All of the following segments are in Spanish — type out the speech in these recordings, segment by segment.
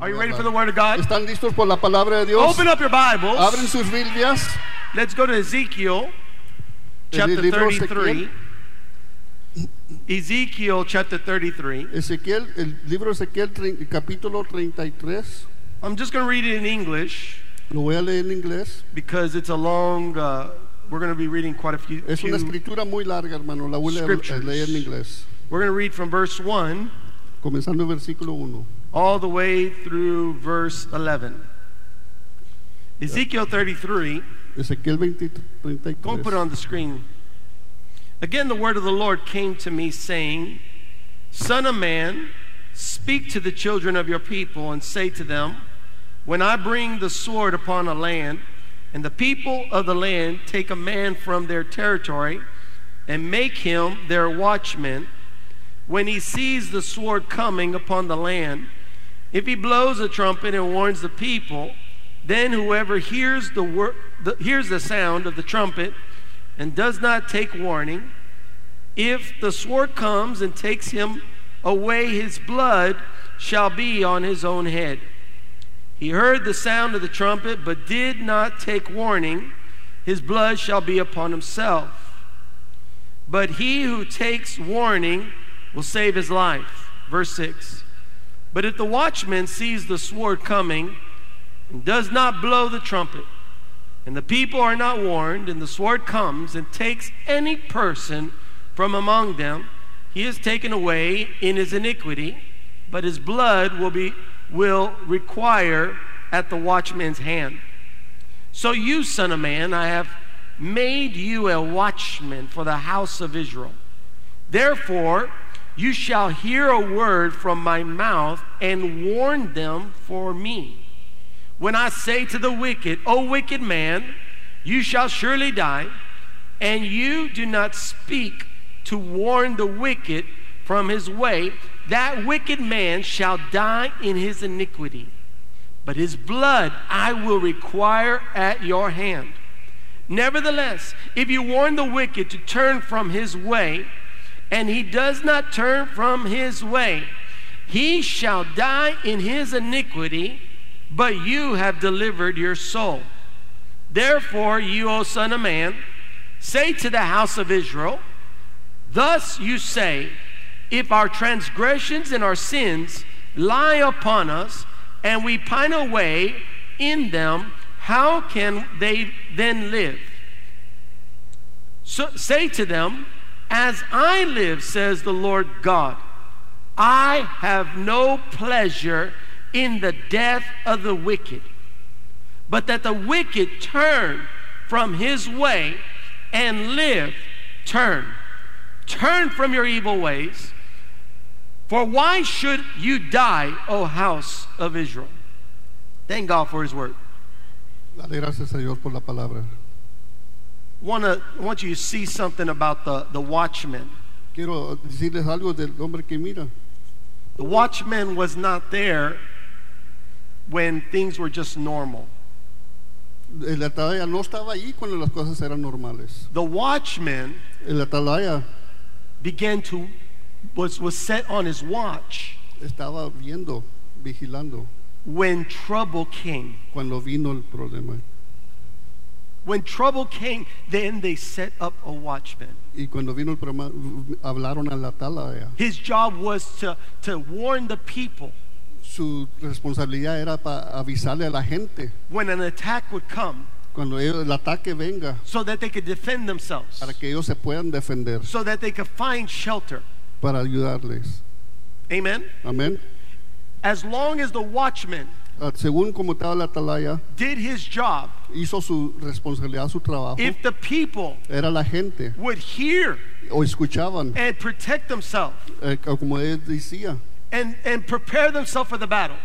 Are you ready for the Word of God? ¿Están listos por la palabra de Dios? Open up your Bibles. Abren sus Biblias. Let's go to Ezekiel chapter 33. Ezekiel chapter 33. Ezequiel, el libro Ezequiel, capítulo 33. I'm just going to read it in English Lo voy a leer en inglés. because it's a long, uh, we're going to be reading quite a few. Es una escritura muy larga, hermano. La voy a leer, leer en inglés. we're going to read from verse 1 Comenzando versículo 1. All the way through verse 11. Ezekiel 33. Ezequiel 33. Go put it on the screen. Again, the word of the Lord came to me, saying, Son of man, speak to the children of your people and say to them, When I bring the sword upon a land, and the people of the land take a man from their territory and make him their watchman, when he sees the sword coming upon the land, if he blows a trumpet and warns the people, then whoever hears the, wor- the hears the sound of the trumpet and does not take warning, if the sword comes and takes him away, his blood shall be on his own head. He heard the sound of the trumpet, but did not take warning. His blood shall be upon himself. But he who takes warning will save his life. Verse 6. But if the watchman sees the sword coming and does not blow the trumpet, and the people are not warned, and the sword comes and takes any person from among them, he is taken away in his iniquity, but his blood will be will require at the watchman's hand. So you, son of man, I have made you a watchman for the house of Israel. Therefore, you shall hear a word from my mouth and warn them for me. When I say to the wicked, O wicked man, you shall surely die, and you do not speak to warn the wicked from his way, that wicked man shall die in his iniquity. But his blood I will require at your hand. Nevertheless, if you warn the wicked to turn from his way, and he does not turn from his way, he shall die in his iniquity, but you have delivered your soul. Therefore, you, O Son of Man, say to the house of Israel, Thus you say, If our transgressions and our sins lie upon us, and we pine away in them, how can they then live? So say to them, As I live, says the Lord God, I have no pleasure in the death of the wicked, but that the wicked turn from his way and live. Turn. Turn from your evil ways. For why should you die, O house of Israel? Thank God for his word. Dale gracias a Dios por la palabra. Wanna, I want you to see something about the, the watchman. Quiero decirles algo del hombre que mira. The watchman was not there when things were just normal. Eh, el atalaya no estaba ahí cuando las cosas eran normales. The watchman eh, El atalaya began to was was set on his watch estaba viendo, vigilando when trouble came. cuando vino el problema. When trouble came, then they set up a watchman. Y cuando vino el problema, hablaron al atalaya. His job was to, to warn the people Su responsabilidad era para avisarle a la gente when an attack would come cuando el ataque venga so that they could defend themselves, para que ellos se puedan defender, so that they could find shelter. para ayudarles. Amen? Amén. As long as the watchman Según como estaba la atalaya, did his job, hizo su responsabilidad, su trabajo. if the people Era la gente, would hear o escuchaban, and protect themselves eh, como él decía, and, and prepare themselves for the battle,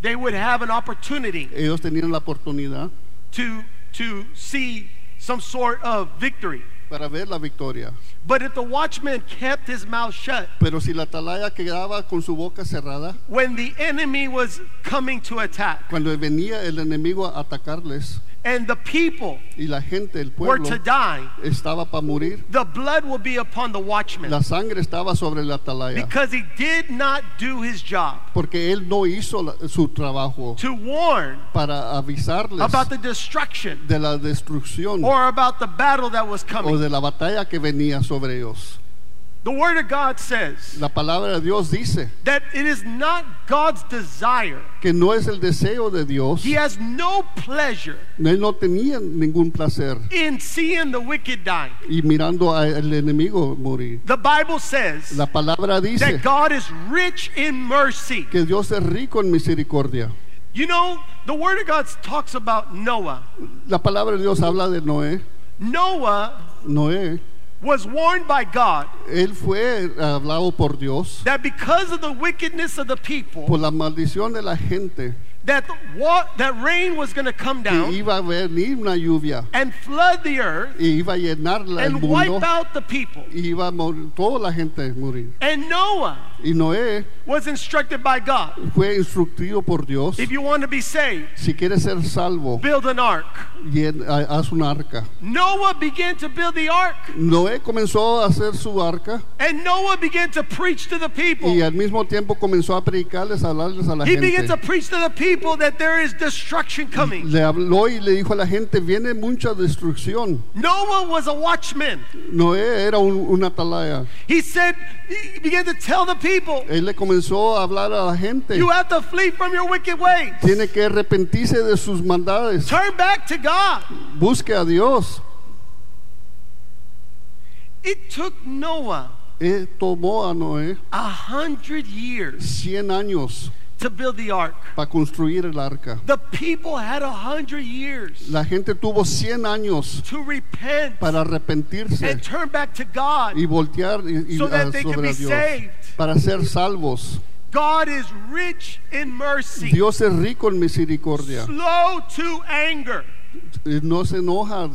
they would have an opportunity ellos tenían la oportunidad to, to see some sort of victory. Para ver la victoria. But if the watchman kept his mouth shut Pero si la atalaya quedaba con su boca cerrada, when the enemy was coming to attack, cuando venía el enemigo a atacarles, and the people y la gente, el were pueblo, to die, estaba para morir, the blood will be upon the watchman la sangre estaba sobre la atalaya. because he did not do his job Porque él no hizo la- su trabajo to warn para avisarles about the destruction de la destrucción or about the battle that was o coming. de la batalla que venía sobre ellos. The Word of God says La palabra de Dios dice that it is not God's desire. que no es el deseo de Dios. He has no pleasure Él no tenía ningún placer in seeing the wicked die. y mirando al enemigo morir. The Bible says La palabra dice that God is rich in mercy. que Dios es rico en misericordia. You know, the Word of God talks about Noah. La palabra de Dios habla de Noé. Noah Noé, was warned by God él fue eh, hablado por Dios that because of the wickedness of the people, por la maldición de la gente that wa- that rain was going to come down iba a venir una lluvia and flood the earth y iba a llenar la- el and mundo wipe out the people. y iba a morir, toda la gente a morir. And Noah Y Noé was instructed by God. fue por Dios. If you want to be saved, Si quieres ser salvo, build an ark. llen- ha- haz arca. Noah began to build the ark, Noé comenzó a hacer su arca and Noah began to preach to the people. y al mismo tiempo comenzó a predicarles, a hablarles a la He began gente. to preach to the people that there is destruction coming. Le habló y le dijo a la gente, viene mucha destrucción. Noah was a watchman. Noé era un, atalaya. He said, he began to tell the people, Él le comenzó a hablar a la gente. you have to flee from your wicked ways. Tiene que arrepentirse de sus maldades. Turn back to God. Busque a Dios. It took Noah tomó a Noé a hundred years 100 años to build the ark. para construir el arca. The people had a hundred years La gente tuvo 100 años to repent para arrepentirse and turn back to God y voltear y, y so a- that they can be Dios saved. para ser salvos. God is rich in mercy, Dios es rico en misericordia. slow to anger. Y No se enoja.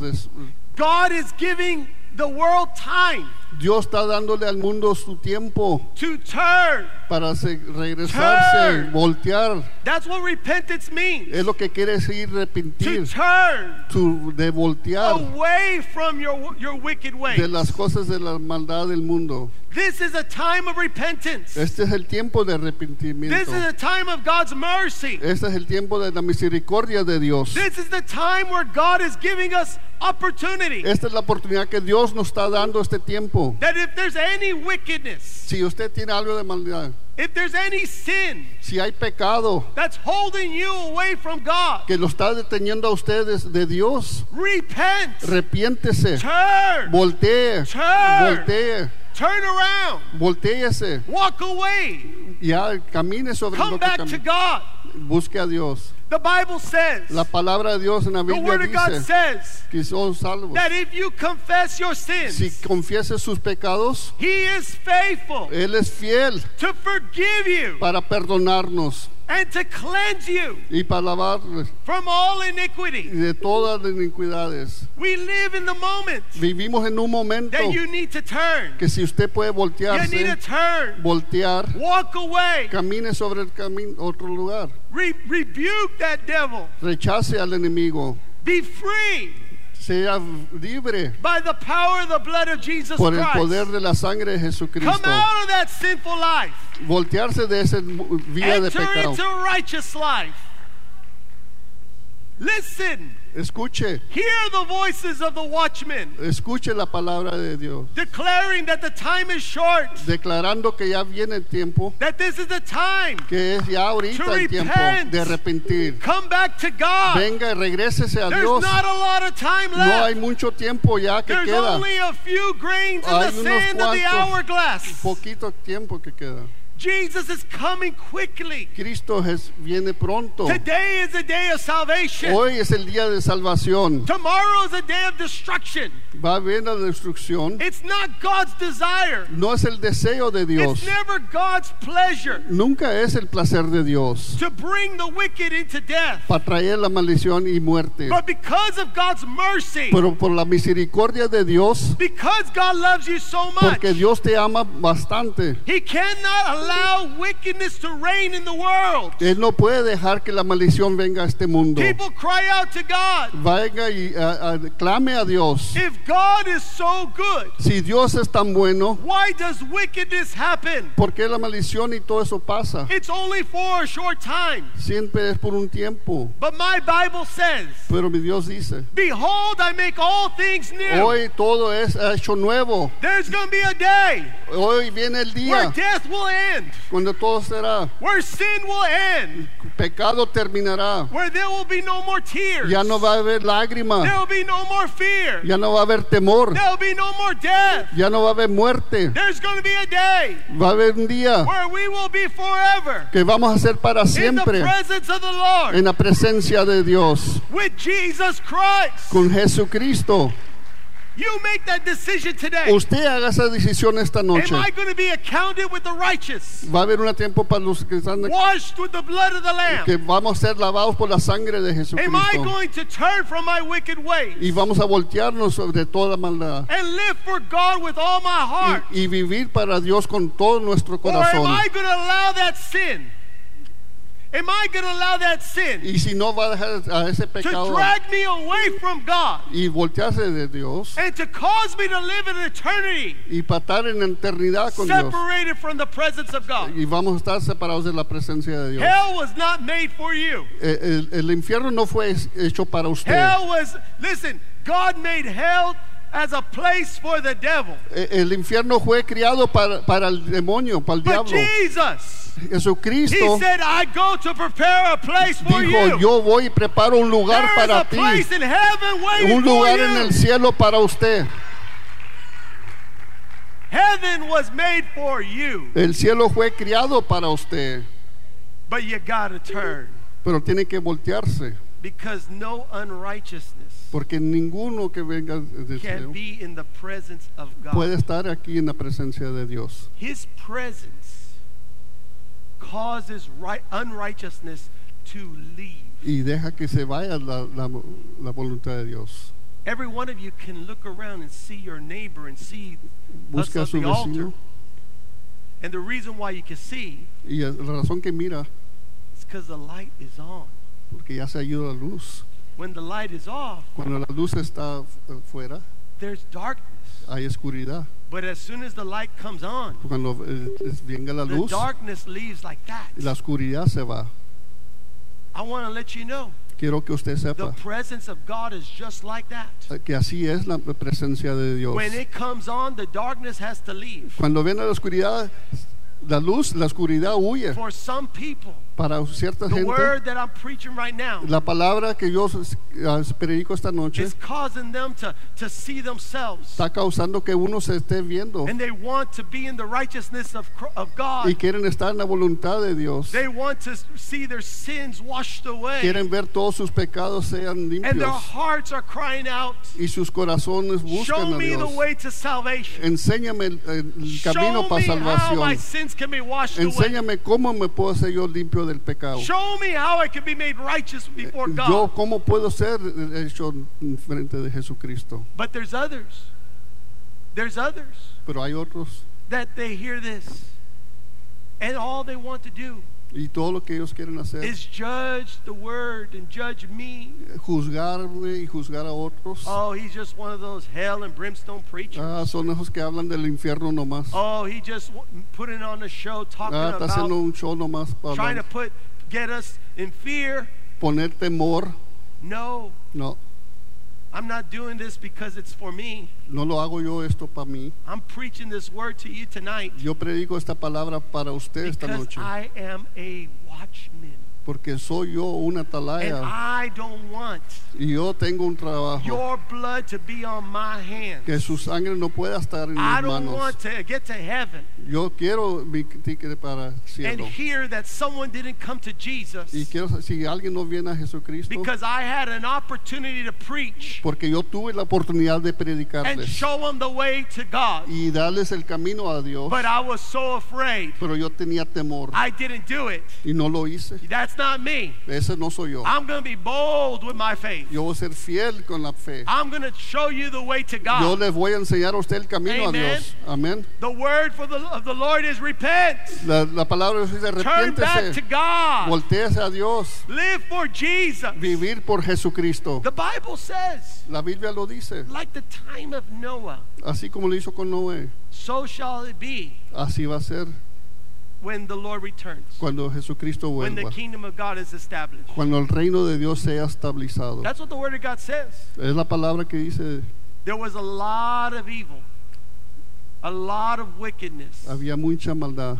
God is giving the world time Dios está dándole al mundo su tiempo to turn. para se- regresarse, Turn. voltear. That's what repentance means. Es lo que quiere decir To arrepentir, turn tu- de voltear away from your, your wicked de ways. las cosas de la maldad del mundo. This is a time of repentance. Este es el tiempo de This arrepentimiento. is a time of God's mercy. Este es el tiempo de la misericordia de Dios. This is the time where God is giving us opportunity. Esta es la oportunidad que Dios nos está dando este tiempo. That if there's any wickedness, Si usted tiene algo de maldad, if there's any sin si hay pecado that's holding you away from God, que lo está deteniendo a ustedes de Dios, repent, arrepiéntese, turn, voltee, Turn. voltee, turn around, volteese, walk away, ya camine sobre come lo que back to. God. Busque a Dios. The Bible says, La palabra de Dios en la the Biblia Word of God dice says que son salvos. that if you confess your Si sins, confiese sus pecados, He is faithful Él es fiel to forgive you para perdonarnos and to cleanse you y para lavarles from all iniquity. de todas las iniquidades. We live in the moment Vivimos en un momento that you need to turn. que si usted puede You need to voltearse, turn. voltear, Walk away. camine sobre el camino otro lugar. Re- rebuke that devil. Rechace al enemigo. Be free Sea libre by the power of the blood of Jesus por el poder Christ. de la sangre de Come out of that sinful life. Voltearse de esa vía de Enter pecado. into righteous life. Listen. Escuche, Hear the voices of the watchmen escuche la palabra de Dios. declaring that the time is short, Declarando que ya viene el tiempo, that this is the time. que es ya ahorita To el tiempo repent. de arrepentir. Come back to God. Venga, regrésese a There's Dios. not a lot of time No hay left. mucho tiempo ya que There's queda. only a few grains in Hay the unos sand of the hourglass. Poquito tiempo que queda. Jesus is coming quickly. Cristo es- viene pronto. Today is a day of salvation. Hoy es el día de salvación. Tomorrow is a day of destruction. Va a haber la destrucción. It's not God's desire. No es el deseo de Dios. It's never God's pleasure Nunca es el placer de Dios to bring the wicked into death. para traer la maldición y muerte. But because of God's mercy, Pero por la misericordia de Dios, because God loves you so much, porque Dios te ama bastante, He cannot allow wickedness to reign in the world. Él no puede dejar que la maldición venga a este mundo. People cry out to God. Vaya y a- a- clame a Dios. If God is so good, Si Dios es tan bueno, why does wickedness happen? ¿por qué la maldición y todo eso pasa? It's only for a short time. Siempre es por un tiempo. But my Bible says, Pero mi Dios dice, Behold, I make all things new. hoy todo es hecho nuevo. There's going to be a day Hoy viene el where día death will end, cuando todo será. where sin will end, Pecado terminará. where there will be no more tears. Ya no va a haber There lágrima. will be no more fear. Ya no va a haber temor. There will be no more death. Ya no va a haber muerte. There's going to be a day Va a haber un día where we will be forever que vamos a ser para in the siempre presence of the Lord en la presencia de Dios with Jesus Christ. con Jesucristo. You make that decision today. Usted haga esa decisión esta noche. Am I going to be accounted with the righteous, Va a haber un tiempo para los que están washed with the blood of the Lamb? que vamos a ser lavados por la sangre de Am I Jesucristo going to turn from my wicked ways y vamos a voltearnos sobre toda maldad and live for God with all my heart? y, y vivir para Dios con todo nuestro Or am corazón. I going to allow that sin? Am I going to allow that sin Y si no va a dejar a ese to pecado drag me away from God y voltearse de Dios and to cause me to live in eternity y patar en eternidad con Dios separated from the presence of God? y vamos a estar separados de la presencia de Dios. Hell was not made for you. El, el- el infierno no fue hecho para usted. Hell was, listen, God made hell as a place for the devil. E- El infierno fue criado para, para el demonio, para el But diablo. Jesus, Jesucristo said, I go to prepare a place for dijo, you. yo voy y preparo un lugar There para ti, un lugar en el cielo para usted. Heaven was made for you, El cielo fue criado para usted, but you got to turn pero tiene que voltearse, because no unrighteousness porque ninguno que venga de can be in the presence of puede God. estar aquí en la presencia de Dios. His presence causes right, unrighteousness to leave. Y deja que se vaya la, la- la voluntad de Dios. Every one of you can look around and see your neighbor and see us Busca a at su the altar. vecino And the reason why you can see y la razón que mira, is because the light is on. porque ya se ha ido la luz. When the light is off, Cuando la luz está fu- fuera, there's darkness. hay oscuridad. But as soon as the light comes on, Cuando eh, es- venga la the darkness leaves like that. la oscuridad se va. I want to let you know Quiero que usted the presence of God is just like that. que así es la presencia de Dios. When it comes on, the darkness has to leave. Cuando viene la oscuridad, la luz, la oscuridad huye. For some people, Para cierta the gente, word that I'm preaching right now la palabra que yo eh, predico esta noche is causing them to, to see themselves. está causando que uno se esté viendo And they want to be in the righteousness of, of y God. quieren estar en la voluntad de Dios. They want to see their sins washed away. Quieren ver todos sus pecados sean And their limpios hearts are crying out, y sus corazones buscan Show a me the Dios. way to salvation. Enséñame el, el camino Show para salvación. Enséñame cómo me puedo hacer yo limpio del pecado. Show me how I can be made righteous before eh, God. Yo cómo puedo ser hecho frente de Jesucristo. But there's others. There's others Pero hay otros that they hear this. And all they want to do y todo lo que ellos quieren hacer is judge the word and judge me. juzgarme y juzgar a otros. Oh, he's just one of those hell and brimstone preachers. Ah, son esos que hablan del infierno nomás. Oh, he just putting on a show talking Ah, está haciendo about un show nomás para trying to put get us in fear. poner temor. No, No, I'm not doing this because it's for me. no lo hago yo esto para mí. I'm preaching this word to you tonight Yo predico esta palabra para usted esta noche. I am a watchman. Porque soy yo una And atalaya I don't want y yo tengo un trabajo. your blood to be on my hands. Que su sangre no pueda estar en I mis don't manos. want to get to heaven Yo quiero mi ticket para el and cielo. hear that someone didn't come to Y Jesus quiero si alguien no viene a Jesucristo, because I had an opportunity to preach porque yo tuve la oportunidad de and predicarles show them the way to God. y darles el camino a Dios, But I was so afraid. pero yo tenía temor I didn't do it. y no lo hice. That's not me. Ese no soy yo. I'm going to be bold with my faith. Yo voy a ser fiel con la fe. I'm going to show you the way to Yo God. les voy a enseñar a usted el camino a Amen. Dios. Amén. The word for the of the Lord is repent. La, la palabra de Dios dice Turn back to God. volteese a Dios, Live for Jesus. vivir por Jesucristo. The Bible says, La Biblia lo dice, like the time of Noah, así como lo hizo con Noé, so shall it be así va a ser when the Lord returns, cuando Jesucristo when the vuelva, kingdom of God is established. cuando el reino de Dios sea estabilizado. That's what the Word of God says. Es la palabra que dice, There was a lot of evil, a lot of wickedness había mucha maldad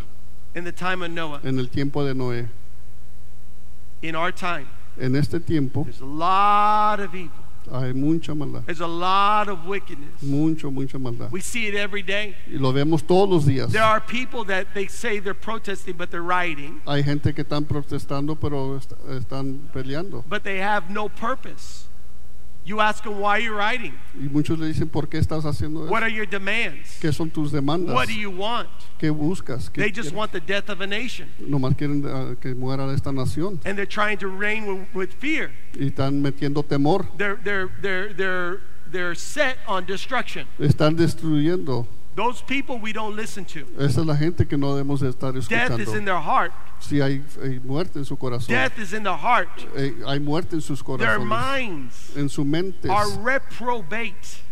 in the time of Noah. en el tiempo de Noé. In our time, En este tiempo there's a lot of evil, hay mucha maldad, there's a lot of wickedness. mucho, mucha maldad. We see it every day. Y lo vemos todos los días. There are people that they say they're protesting, but they're rioting, Hay gente que están protestando, pero est- están peleando. but they have no purpose. You ask them why you're rioting. Y muchos le dicen, ¿por qué estás haciendo eso? What are your demands? ¿Qué son tus demandas? What do you want? ¿Qué buscas? ¿Qué They just quieres? want the death of a nation. Nomás quieren ah, que muera esta nación. And they're trying to reign with, with fear. Y están metiendo temor. They're, they're, they're, they're, they're set on destruction. Están destruyendo. Those people we don't listen to. Esa es la gente que no debemos de estar Death is in their heart. Si hay, hay muerte en su corazón. Death is in their heart. Eh, hay muerte en sus corazones. Their minds En su mente are reprobate.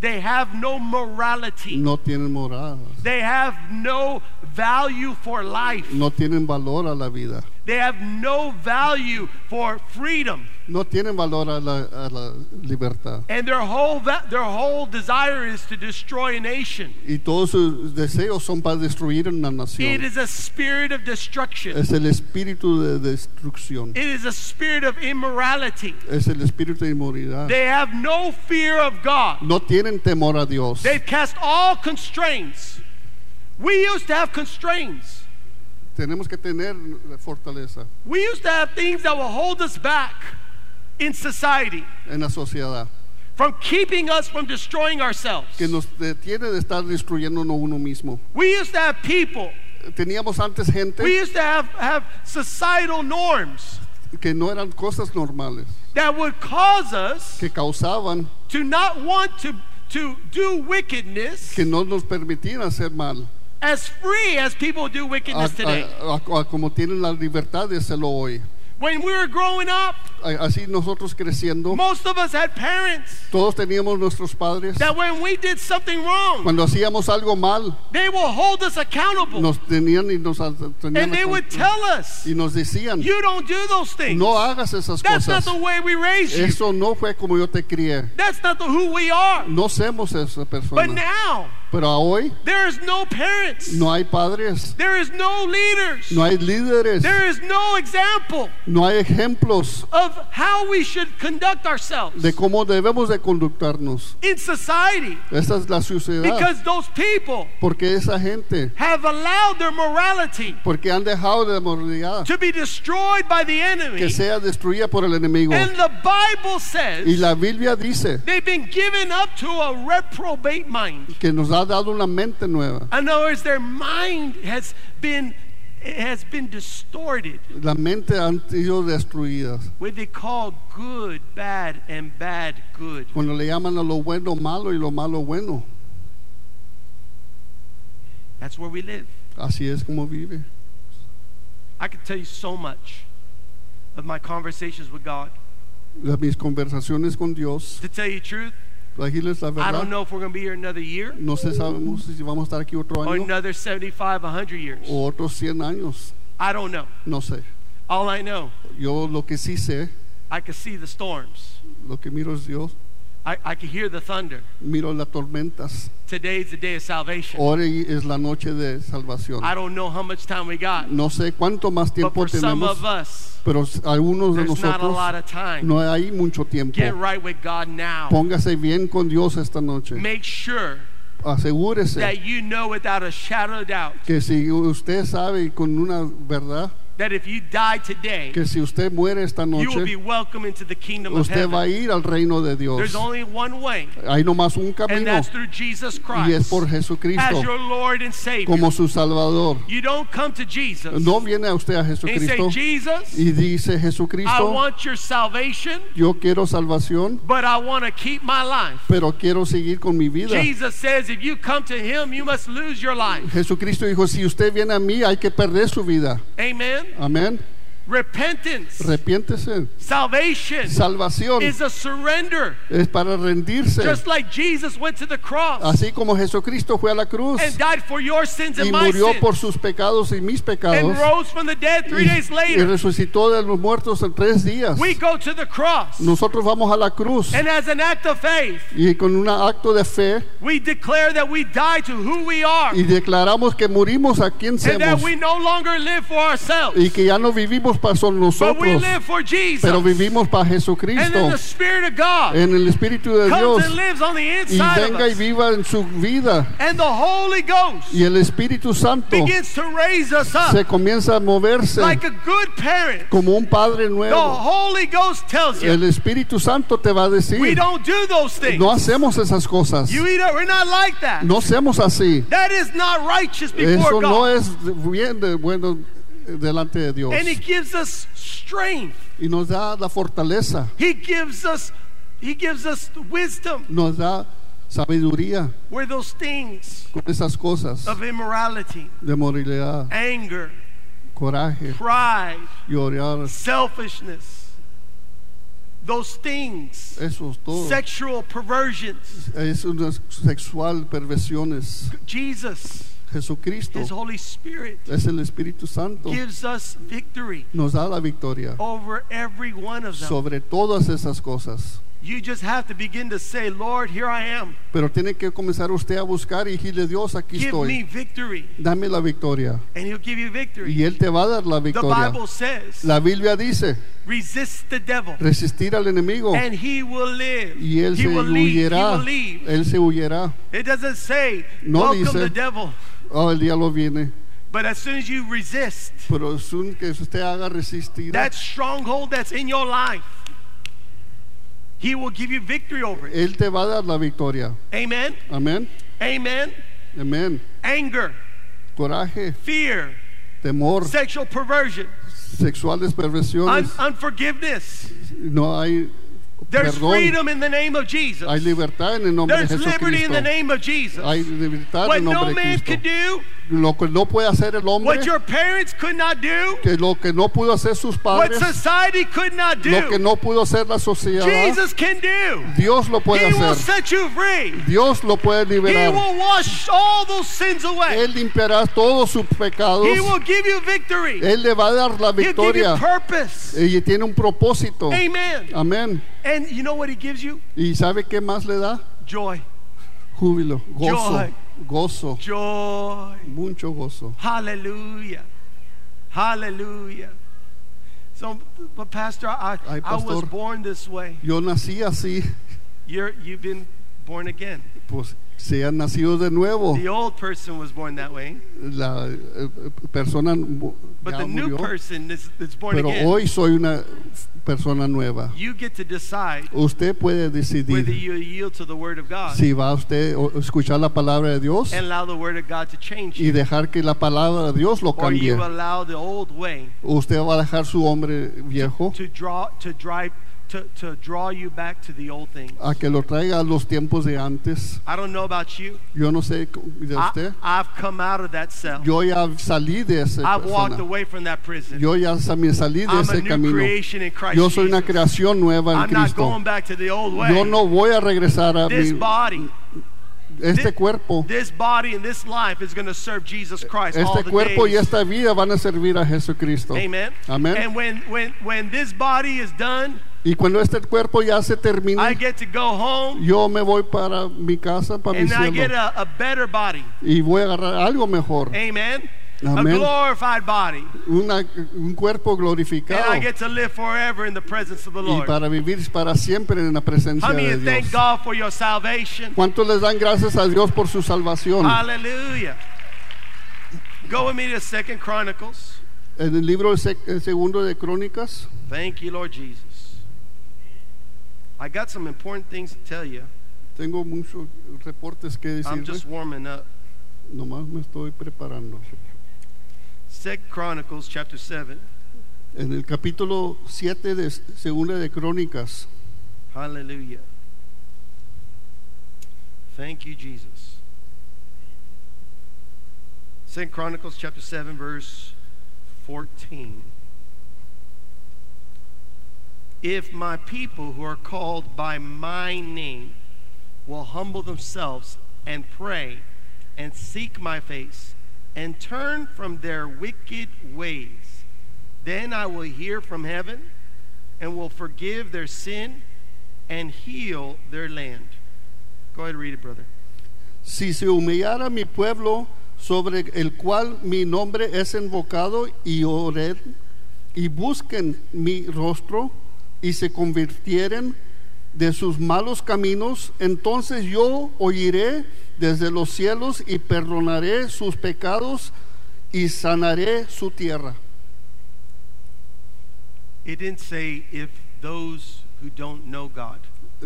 They have no morality. no tienen moral. They have no value for life. No tienen valor a la vida. They have no value for freedom. No tienen valor a la, a la libertad. And their whole their whole desire is to destroy a nation. Y todos sus deseos son para destruir una nación. is a spirit of destruction. Es el espíritu de destrucción. It is a spirit of immorality. Es el espíritu de inmoralidad. They have no fear of God. No tienen temor a Dios. They've cast all constraints. We used to have constraints. Tenemos que tener fortaleza We used to have things that will hold us back in society. en la sociedad. From keeping us from destroying ourselves. que nos detiene de estar destruyéndonos uno mismo. We used to have people, Teníamos antes gente we used to have, have societal norms. que no eran cosas normales, that would cause us que causaban to not want to, to do wickedness. que no nos permitían hacer mal, as free as people do wickedness today. a- a- a como tienen la libertad de hacerlo hoy. When we were growing up, Así nosotros creciendo, most of us had parents todos teníamos nuestros padres. that when we did something wrong, Cuando hacíamos algo mal, they will hold us accountable. nos tenían y nos tenían And they would tell us, y nos decían, you don't do those things. no hagas esas That's not cosas. the way we raised you. Eso no fue como yo te crié. That's not the who we are. No somos esa But persona. now, Pero a hoy there is no parents. no hay padres, There is no leaders. no hay líderes, There is no example no hay ejemplos of how we should conduct ourselves de cómo debemos de conductarnos. in society Esa es la sociedad. because those people Porque esa gente, have allowed their morality porque han dejado de moralidad to be destroyed by the enemy. que sea destruida por el enemigo. And the Bible Y says la Biblia dice they've been given up to a reprobate mind. que nos ha dado una mente nueva. In other words, their mind has been has been distorted. La mente han sido destruidas. What they call good, bad, and bad good. Cuando le llaman a lo bueno malo y lo malo bueno. That's where we live. Así es como vive. I could tell you so much of my conversations with God. Las, mis conversaciones con Dios, To tell you the truth, para decirles la I verdad, don't know if we're going to be here another year no sé sabemos si vamos a estar aquí otro or año another 75, 100 years. o otros 100 años. I don't know. No sé. All I know, Yo lo que sí sé, I can see the storms. lo que miro es Dios, I, I can hear the thunder. miro las tormentas. Today's the day of salvation. Hoy es la noche de salvación. I don't know how much time we got, No sé cuánto más but tiempo for some tenemos, of us, pero algunos de there's not a lot nosotros of time. no hay mucho tiempo. Get right with God now. Póngase bien con Dios esta noche. Make sure Asegúrese that you know without a shadow of doubt que si usted sabe con una verdad that if you die today, que si usted muere esta you will be noche, welcome into the kingdom of usted va a ir al reino de There's Dios. only one way, Hay nomás un and camino that's through Jesus y es Christ por as Jesucristo your Lord and Savior. como su Salvador. You don't come to Jesus No viene a usted a and say, Jesucristo Jesus, y dice I Jesucristo, want your salvation, yo quiero salvación, but I want to keep my life. pero quiero seguir con mi vida. Jesus says, if you come to Him, you must lose your life. Jesucristo dijo, si usted viene a mí, hay que perder su vida. Amen. Amen? Repentance, Arrepiéntese. salvation Salvación is a surrender. es para rendirse. Just like Jesus went to the cross Así como Jesucristo fue a la cruz and died for your sins y and my murió sins por sus pecados y mis and pecados rose from the dead three days y, y later. resucitó de los muertos en tres días. We go to the cross Nosotros vamos a la cruz and as an act of faith, y con un acto de fe we declare that we die to who we are y declaramos que morimos a quien and that somos we no longer live for ourselves, y que ya no vivimos para son but we nosotros, pero vivimos para Jesucristo the Spirit of God en el Espíritu de comes Dios and lives on the y venga y viva en su vida y el Espíritu Santo begins to raise us up se comienza a moverse like a good parent. como un Padre The nuevo. Holy Ghost tells you El Espíritu Santo te va a we decir, don't do those things. no hacemos esas cosas, You either we're not like that. no seamos así. That is not righteous before Eso no God. es bien de bueno delante de Dios. And He gives us strength. Y nos da la fortaleza, He gives us He gives us wisdom nos da sabiduría where those things con esas cosas of immorality, de moralidad, anger, coraje, pride, llorar, selfishness, those things, esos todos. sexual perversions. Es una sexual perversiones. Jesus, Jesucristo His Holy Spirit, es el Espíritu Santo. gives us victory Nos da la victoria over every one of them. sobre todas esas cosas. You just have to begin to say, Lord, here I am. Pero tiene que comenzar usted a buscar y decirle, Dios, aquí Give me estoy. victory. Dame la victoria. And He'll give you victory. Y Él te va a dar la The victoria. Bible says, La Biblia dice, resist the devil resistir al enemigo and he will live. y Él he se will leave. He huyerá. will leave. Él se huyerá. It doesn't say, No welcome dice- the devil. Oh, el diablo viene. But as soon as you resist Pero es un que usted haga resistir. that stronghold that's in your life, he will give you victory over it. Él te va a dar la victoria. Amen. Amén. Amen. Amén. Anger, Coraje, fear, temor, sexual perversion, sexuales un- perversiones. unforgiveness. No hay There's perdón. freedom in the name of Jesus. Hay libertad en el nombre de There's liberty in Jesucristo. the name of Jesus. Hay libertad en What el no nombre de man Cristo. could do, Lo que no puede hacer el hombre, what your parents could not do, que lo que no pudo hacer sus what padres, society could not lo que do, no pudo hacer la sociedad, Jesus can do. Dios lo puede He will hacer. set you free. Dios lo puede He liberar. will wash all those sins away. Él limpiará todos sus pecados. He will give you victory. Él le va a dar la He'll give you victoria. purpose. Y tiene un propósito. Amen. Amén. And you know what he gives you? ¿Y sabe qué más le da? Joy. Júbilo, gozo, Joy. gozo, Joy. mucho gozo. Hallelujah. Hallelujah. So, but Pastor, I, Ay, I was pastor. born this way. Yo nací así, You're, you've been born again. Pues se ha nacido de nuevo. The old person was born that way, La eh, persona but ya the new person is, born pero again. hoy soy una persona nueva. You get to decide Usted puede whether decidir you yield to the Word of God si va usted a escuchar la palabra de Dios and allow the Word of God to change y you, dejar que la palabra de Dios lo or cambie. you allow the old way Usted va a dejar su hombre viejo to draw to drive to, to draw you back to the old things. a que lo traiga a los tiempos de antes. I don't know about you. Yo no sé de usted. I, I've come out of that cell. Yo ya salí de esa I've walked away from that prison. Yo ya me salí de I'm a ese new camino. creation in Christ Yo soy una creación nueva en I'm not Cristo. going back to the old way. Yo no voy a regresar a this mi, body, este cuerpo. this body and this life is going to serve Jesus Christ all Este the cuerpo y esta vida van a servir a Jesucristo. Amen. Amén. And when when when this body is done, Y cuando este cuerpo ya se I termine, get to go home yo me voy para mi casa, para mi and I get cielo. a, a better body. Y voy a agarrar algo mejor. Amen. A Amén. glorified body. Una, un cuerpo And glorificado. I get to live forever in the presence of the Y Lord. para vivir para siempre en la presencia How de thank Dios. God for your salvation? ¿Cuántos les dan gracias a Dios por su salvación? Hallelujah. Go with me to Second Chronicles. En el libro el segundo de Crónicas, Thank you, Lord Jesus. I got some important things to tell you. tengo muchos reportes que I'm decirle. just warming up. Nomás me estoy preparando. Second Chronicles chapter 7. En el capítulo 7 de segunda de Crónicas, Hallelujah. Thank you, Jesus. Second Chronicles chapter 7, verse 14. If my people who are called by my name will humble themselves and pray and seek my face and turn from their wicked ways, then I will hear from heaven and will forgive their sin and heal their land. Go ahead and read it, brother. si se humillara mi pueblo sobre el cual mi nombre es invocado y oren y busquen mi rostro y se convirtieren de sus malos caminos, entonces yo oiré desde los cielos y perdonaré sus pecados y sanaré su tierra. It didn't say if those who don't know God.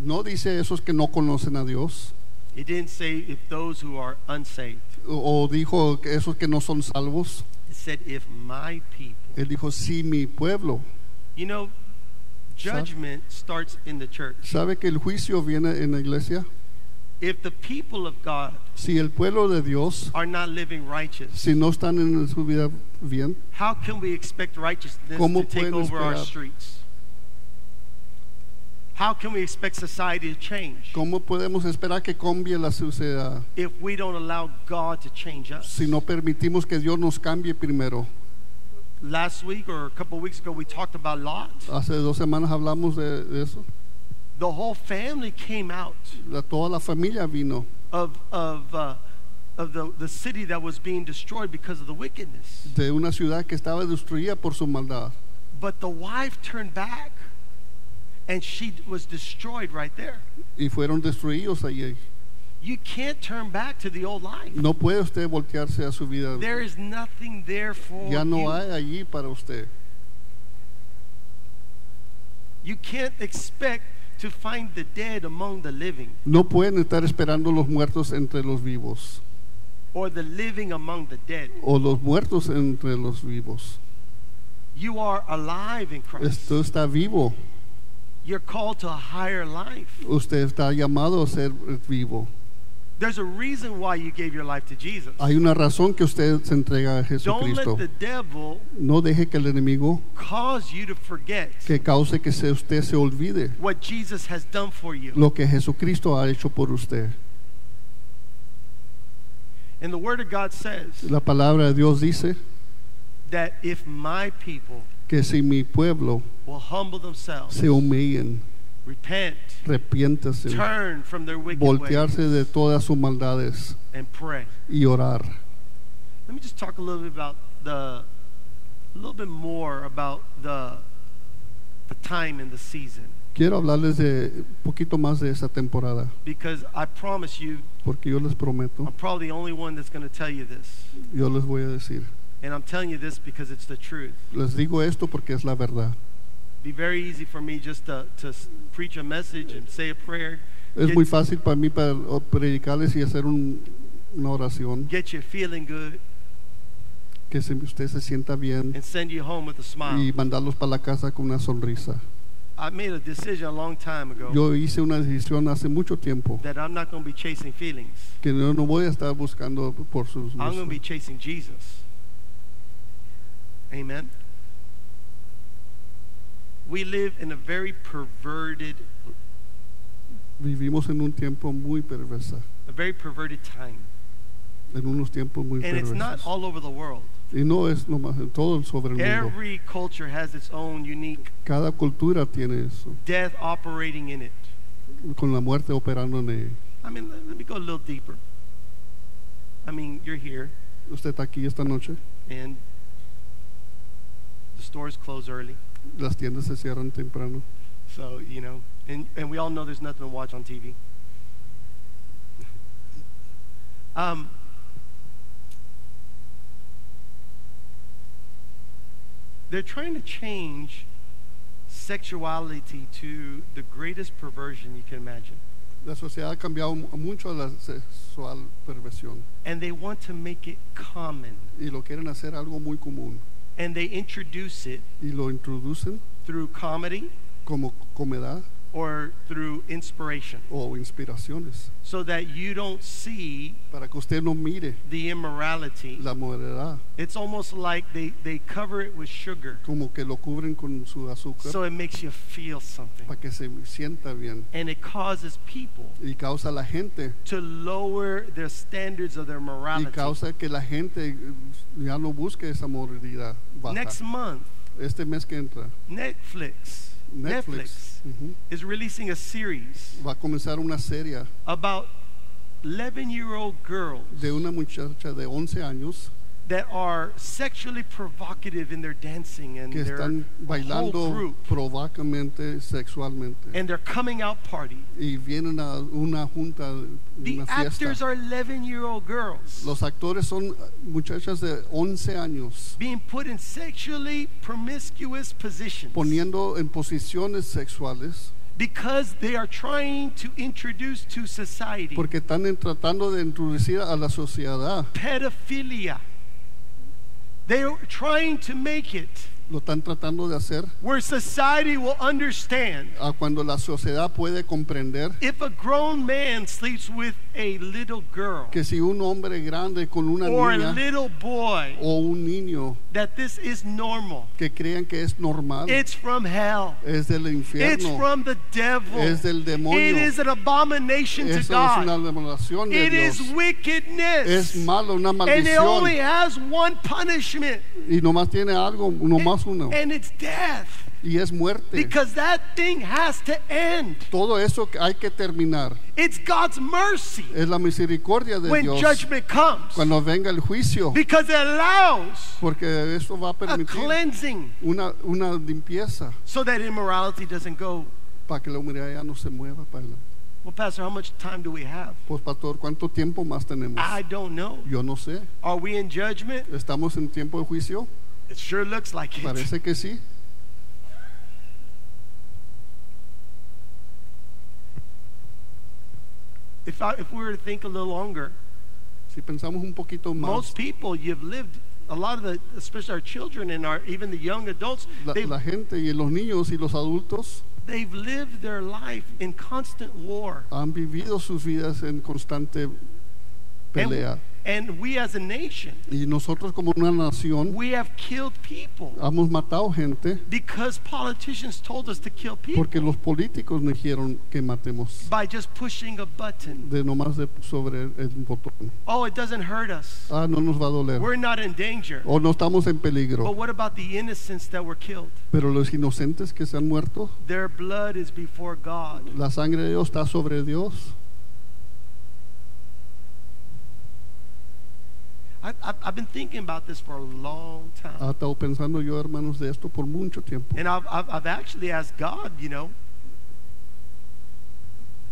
No dice esos que no conocen a Dios, It didn't say if those who are unsaved. o dijo que esos que no son salvos. It said if my people. Él dijo, si mi pueblo. You know, judgment starts in the church. ¿Sabe que el juicio viene en la iglesia? If the people of God Si el pueblo de Dios, are not living righteous, si no están en su vida bien, how can we expect righteousness ¿Cómo to take over our esperar? streets? How can we expect society to change ¿cómo podemos esperar que cambie la sociedad if we don't allow God to change us? si no permitimos que Dios nos cambie primero? Last week or a couple of weeks ago, we talked about Lot. Hace dos semanas hablamos de, de eso. The whole family came out La- toda la familia vino of, of, uh, of the, the city that was being destroyed because of the wickedness. de una ciudad que estaba destruida por su maldad. But the wife turned back and she was destroyed right there. Y fueron destruidos allí. You can't turn back to the old life. No puede usted voltearse a su vida. There is nothing there for Ya no you. hay allí para usted. You can't expect to find the dead among the living No pueden estar esperando los muertos entre los vivos or the living among the dead. o los muertos entre los vivos. You are alive in Christ. Esto está vivo. You're called to a higher life. Usted está llamado a ser vivo. There's a reason why you gave your life to Jesus. Hay una razón que usted se entrega a Don't let Jesucristo. the devil No deje que el enemigo cause you to forget que cause que se- usted se olvide what Jesus has done for you. lo que Jesucristo ha hecho por usted. And the Word of God says La palabra de Dios dice that if my people que si mi pueblo will humble themselves, se humillen, repent, arrepiéntase, turn from their wicked ways, voltearse de todas sus maldades and pray. y orar. Let me just talk a little bit about the, a little bit more about the, the time and the season, Quiero hablarles de un poquito más de esa temporada, because I promise you, porque yo les prometo, I'm probably the only one that's going to tell you this, yo les voy a decir. and I'm telling you this because it's the truth. Les digo esto porque es la verdad. Be very easy for me just to, to preach a message and say a prayer, Es Get- muy fácil para mí para predicarles y hacer un- una oración, get you feeling good, que se- usted se sienta bien and send you home with a smile. y mandarlos para la casa con una sonrisa. I made a decision a long time ago Yo hice una decisión hace mucho tiempo that I'm not going to be chasing feelings. que yo no voy a estar buscando por sus I'm going to be chasing Jesus. Amen. We live in a very perverted, Vivimos en un tiempo muy perversa, a very perverted time. en unos tiempos muy And it's not all over the world. Y no es nomás en todo sobre el mundo. Every culture has its own unique Cada cultura tiene eso, death operating in it. con la muerte operando en ella. I mean, let, let me go a little deeper. I mean, you're here Usted está aquí esta noche, and the stores close early. Las tiendas se cierran temprano. So, you know, and, and we all know there's nothing to watch on TV. um, they're trying to change sexuality to the greatest perversion you can imagine. La sociedad ha cambiado mucho a la sexual perversión And they want to make it common. y lo quieren hacer algo muy común And they introduce it y lo introducen through comedy. como comedad or through inspiration o inspiraciones so that you don't see para que usted no mire the immorality. la moralidad It's almost like they, they cover it with sugar como que lo cubren con su azúcar so it makes you feel something. para que se sienta bien And it causes people y causa la gente to lower their standards of their y morality. causa que la gente eh, ya no busque esa moralidad baja. Next month, Este mes que entra, Netflix, Netflix ujú, mm-hmm, is releasing a series va a comenzar una serie about 11 year old girls de una muchacha de 11 años that are sexually provocative in their dancing and que their están whole bailando group. provocamente sexualmente. And their coming out party. y vienen a una junta, The una actors fiesta. are 11 year old girls. Los actores son muchachas de 11 años. Being put in sexually promiscuous positions. Poniendo en posiciones sexuales. Because they are trying to introduce to society porque están en- tratando de introducir a la sociedad, pedophilia. They are trying to make it lo están tratando de hacer where society will understand a cuando la sociedad puede comprender if a grown man sleeps with a little girl que si un hombre grande con una or a little boy, o un niño that this is normal. que crean que es normal It's from hell. es del It's infierno, from the devil. es del It demonio. is an abomination to Eso es una God. de It is Dios. wickedness. Es malo, una And it only has one punishment, Y nomás tiene algo, nomás uno. and it's death. Y es muerte. Because that thing has to end. Todo eso hay que terminar. It's God's mercy Es la misericordia de when Dios judgment comes. cuando venga el juicio. Because it allows Porque eso va a a permitir cleansing una, una limpieza so that immorality doesn't go. para que la ya no se mueva para adelante. Well, Pastor, how much time do we have? Pues pastor, ¿cuánto tiempo más tenemos? I don't know. Yo no sé. Are we in judgment? ¿Estamos en tiempo de juicio? It sure looks like it. Parece que sí. If, I, if we were to think a little longer, Si pensamos un poquito más, most people you've lived, a lot of the, especially our children and our even the young adults, la, la gente y los niños y los adultos they've lived their life in constant war. han vivido sus vidas en constante pelea. And, and we as a nation, Y nosotros como una nación we have killed people hemos matado gente because politicians told us to kill people porque los políticos nos dijeron que matemos by just pushing a button. de nomás de sobre el botón. Oh, it doesn't hurt us. Ah, no nos va a doler. We're not in danger. O no estamos en But peligro. what about the innocents that were killed? Pero los inocentes que se han muerto, Their blood is before God. la sangre de Dios está sobre Dios. I, I, I've been thinking about this for a long time. Ha estado pensando yo, hermanos, de esto por mucho tiempo. And I've, I've, I've actually asked God, you know,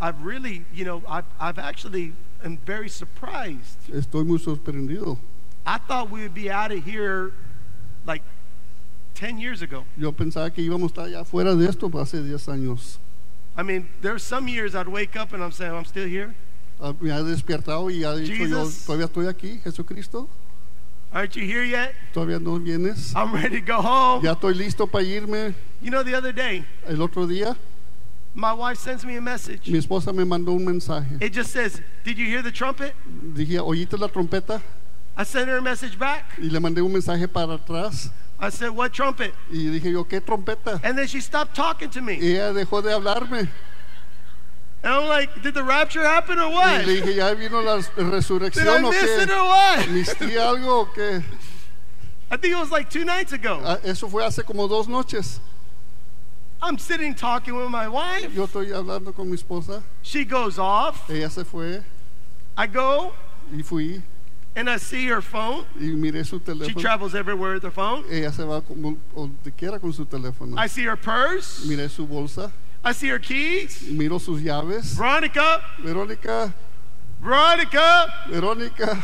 I've really, you know, I've, I've actually am very surprised. Estoy muy sorprendido. I thought we would be out of here like 10 years ago. Yo pensaba que íbamos a estar ya fuera de esto hace 10 años. I mean, there's some years I'd wake up and I'm saying, oh, I'm still here. Ah, Me ha despertado y ha dicho yo, Jesus. todavía estoy aquí, Jesucristo. Aren't you here yet? Todavía no vienes. I'm ready to go home. Ya estoy listo para irme. You know, the other day, El otro día my wife sends me a message. mi esposa me mandó un mensaje. It just says, Did you hear the trumpet? Dije, ¿oíste la trompeta? I sent her a message back. Y le mandé un mensaje para atrás. I said, What trumpet? Y dije yo, ¿qué trompeta? And then she stopped talking to me. Y ella dejó de hablarme. And I'm like, Did the rapture happen or Y what? le dije, ¿ya vino la Did I resurrección o miss it qué? or what? ¿Mistí algo o qué? I think it was like two nights ago. Ah, Eso fue hace como dos noches. I'm sitting talking with my wife. Yo estoy hablando con mi esposa. She goes off. Ella se fue I go y fui and I see her phone. y miré su She travels everywhere with her phone. Ella se va como donde quiera con su teléfono. I see her purse. Miré su bolsa, I see her keys. miro sus llaves. Veronica, Verónica, Veronica, Verónica,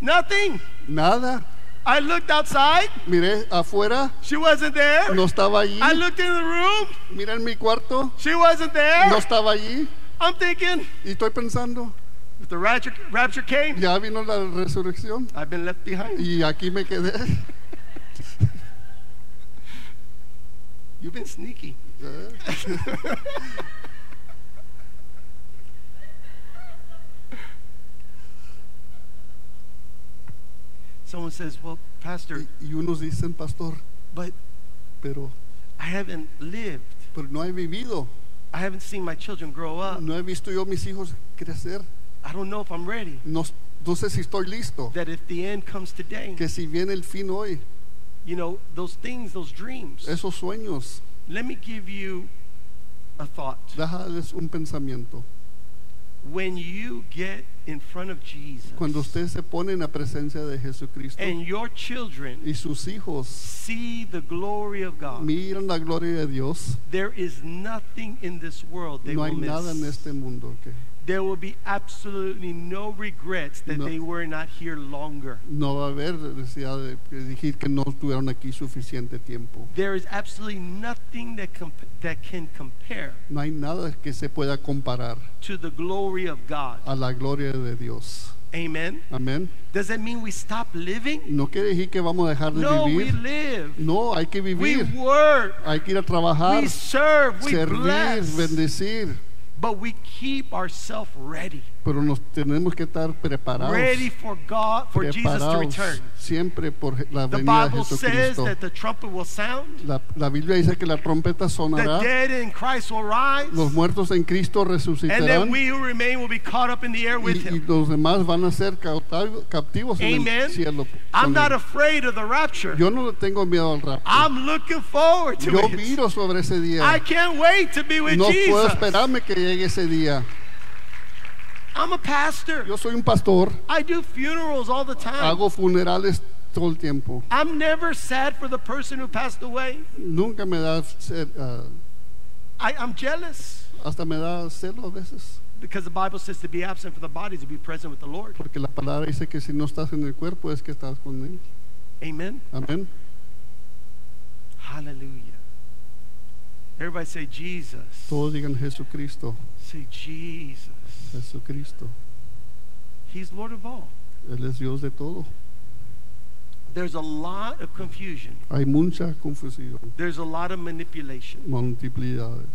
nothing. nada. I looked outside. Miré afuera, She wasn't there. no estaba allí. I looked in the room. Mira en mi cuarto, She wasn't there. no estaba allí. I'm thinking, Y estoy pensando, if the rapture, rapture came, ya vino la resurrección I've been left behind. y aquí me quedé. You've been sneaky. Someone says, Well, Pastor, Y, y unos dicen, pastor, but pero, I haven't lived. pero no he vivido. I haven't seen my children grow up. No he visto yo mis hijos crecer. I don't know if I'm ready. No, no sé si estoy listo. That if the end comes today, Que si viene el fin hoy, you know, those things, those dreams. esos sueños, Let me give you a thought. déjales un pensamiento. When you get in front of Jesus Cuando usted se pone en la presencia de Jesucristo and your children y sus hijos see the glory of God, miran la gloria de Dios, there is nothing in this world they no hay will nada en este mundo que There will be absolutely no regrets that No. they were not here longer. no va a haber necesidad de decir que no estuvieron aquí suficiente tiempo. There is absolutely nothing that that can compare No hay nada que se pueda comparar to the glory of God. a la gloria de Dios. Amen. Amén. Does that mean we stop living? No quiere decir que vamos a dejar de No, we live. No, hay que vivir. We work. Hay que ir a trabajar, We serve. We servir, bless. bendecir. But we keep ourselves ready. Pero nos tenemos que estar preparados. Ready for God, for Jesus to return. siempre por la The venida de Bible says that the trumpet will sound. La, la Biblia dice que la trompeta The sonará, dead in Christ will rise. los muertos en Cristo And resucitarán then we who remain will be caught up in the air y, with y him. los demás van a ser captivos en Amen. el cielo. I'm not afraid of the rapture. Yo no tengo miedo al rapto. I'm looking forward to Yo it. miro sobre ese día. I can't wait to be with No puedo Jesus. esperarme que llegue ese día. I'm a pastor. Yo soy un pastor, I do funerals all the time. hago funerales todo el tiempo. I'm never sad for the person who passed away. Nunca me da, ce- ah, I, I'm jealous hasta me da celo a veces. because the Bible says to be absent from the body is to be present with the Lord. Porque la palabra dice que si no estás en el cuerpo es que estás con él. Amen. Amén. Hallelujah. Everybody say Jesus. Todos digan Jesucristo, Say Jesus. Jesucristo. He's Lord of all. Él es Dios de todo. There's a lot of confusion. Hay mucha confusión, There's a lot of manipulation. multiplicidades.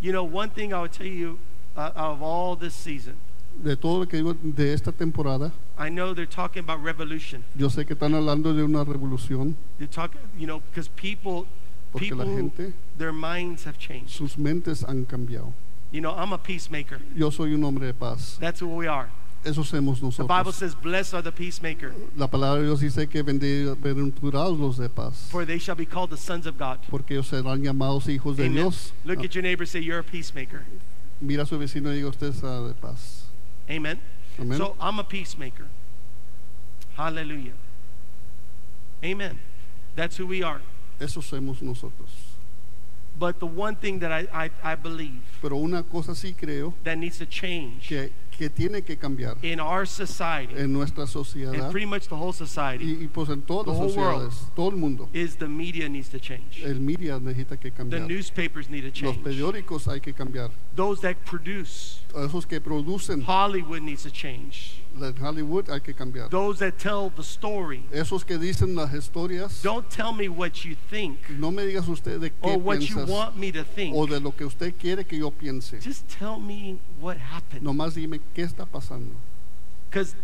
You know, one thing I would tell you uh, of all this season, De todo lo que digo de esta temporada, I know they're talking about revolution. yo sé que están hablando de una revolución, They're talking, you know, because people, porque people, la gente, their minds have changed. sus mentes han cambiado. You know, I'm a peacemaker. Yo soy un hombre de paz. That's who we are. Eso somos The Bible nosotros. says, "Blessed are the peacemaker, La palabra de Dios dice que bienaventurados los de paz, for they shall be called the sons of God." porque ellos serán llamados hijos de Amen. Dios. Look at your neighbor. Say, "You're a peacemaker." Mira a su vecino y diga usted es ah, de paz. Amen. Amén. So I'm a peacemaker. Hallelujah. Amen. That's who we are. Eso somos nosotros. But the one thing that I, I, I believe Pero una cosa sí creo that needs to change que, que tiene que cambiar in our society, en nuestra and sociedad pretty much the whole society, y, y pues en todas The las whole world. sociedades, todo el mundo. is the media needs to change. El media necesita que The cambiar. newspapers need to Los change. periódicos hay que cambiar. Those that produce Esos que producen Hollywood needs to change. De Hollywood hay que cambiar. Those that tell the story. Esos que dicen las historias, Don't tell me what you think no me digas usted de qué or what you want me to think. o de lo que usted quiere que yo piense. Just tell me what happened. Nomás dime qué está pasando. Because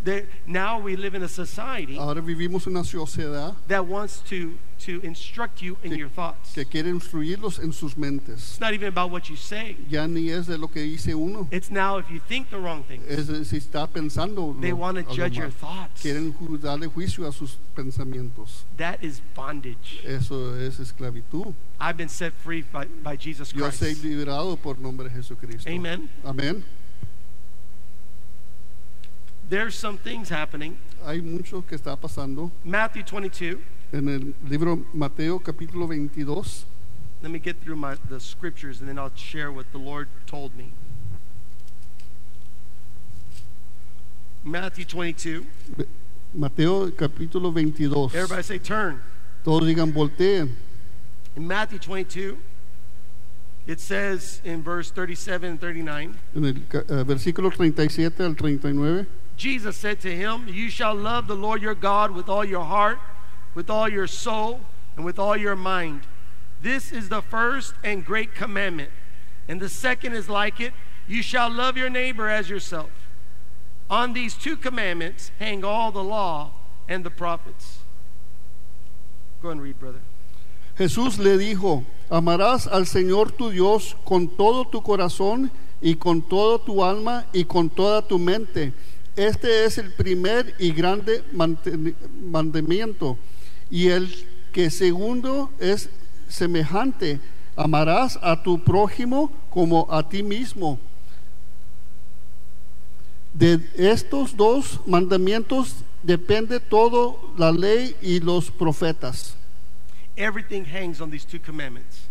now we live in a society Ahora vivimos una sociedad that wants to, to instruct you in Que- your thoughts. que quiere instruirlos en sus mentes. It's not even about what you say. Ya ni es de lo que dice uno. It's now if you think the wrong thing, Es si está pensando. they lo- want to judge your thoughts. Quieren darle juicio a sus pensamientos. That is bondage. Eso es esclavitud. I've been set free by, by Jesus Yo soy Christ. liberado por nombre de Jesucristo. Amen. Amén. There's some things happening. Hay mucho que está pasando. Matthew 22. En el libro Mateo capítulo 22, Let me get through my, the scriptures and then I'll share what the Lord told me. Matthew 22. Mateo capítulo 22. Everybody say turn. Todos digan volteen. In Matthew 22, it says in verse 37 and 39, En el eh, versículo 37 al 39. Jesus said to him, You shall love the Lord your God with all your heart, with all your soul, and with all your mind. This is the first and great commandment. And the second is like it you shall love your neighbor as yourself. On these two commandments hang all the law and the prophets. Go and read, brother. Jesús le dijo, amarás al Señor tu Dios con todo tu corazón y con toda tu alma y con toda tu mente. Este es el primer y grande mandamiento. Y el que segundo es semejante. Amarás a tu prójimo como a ti mismo. De estos dos mandamientos depende toda la ley y los profetas. Everything hangs on these two commandments.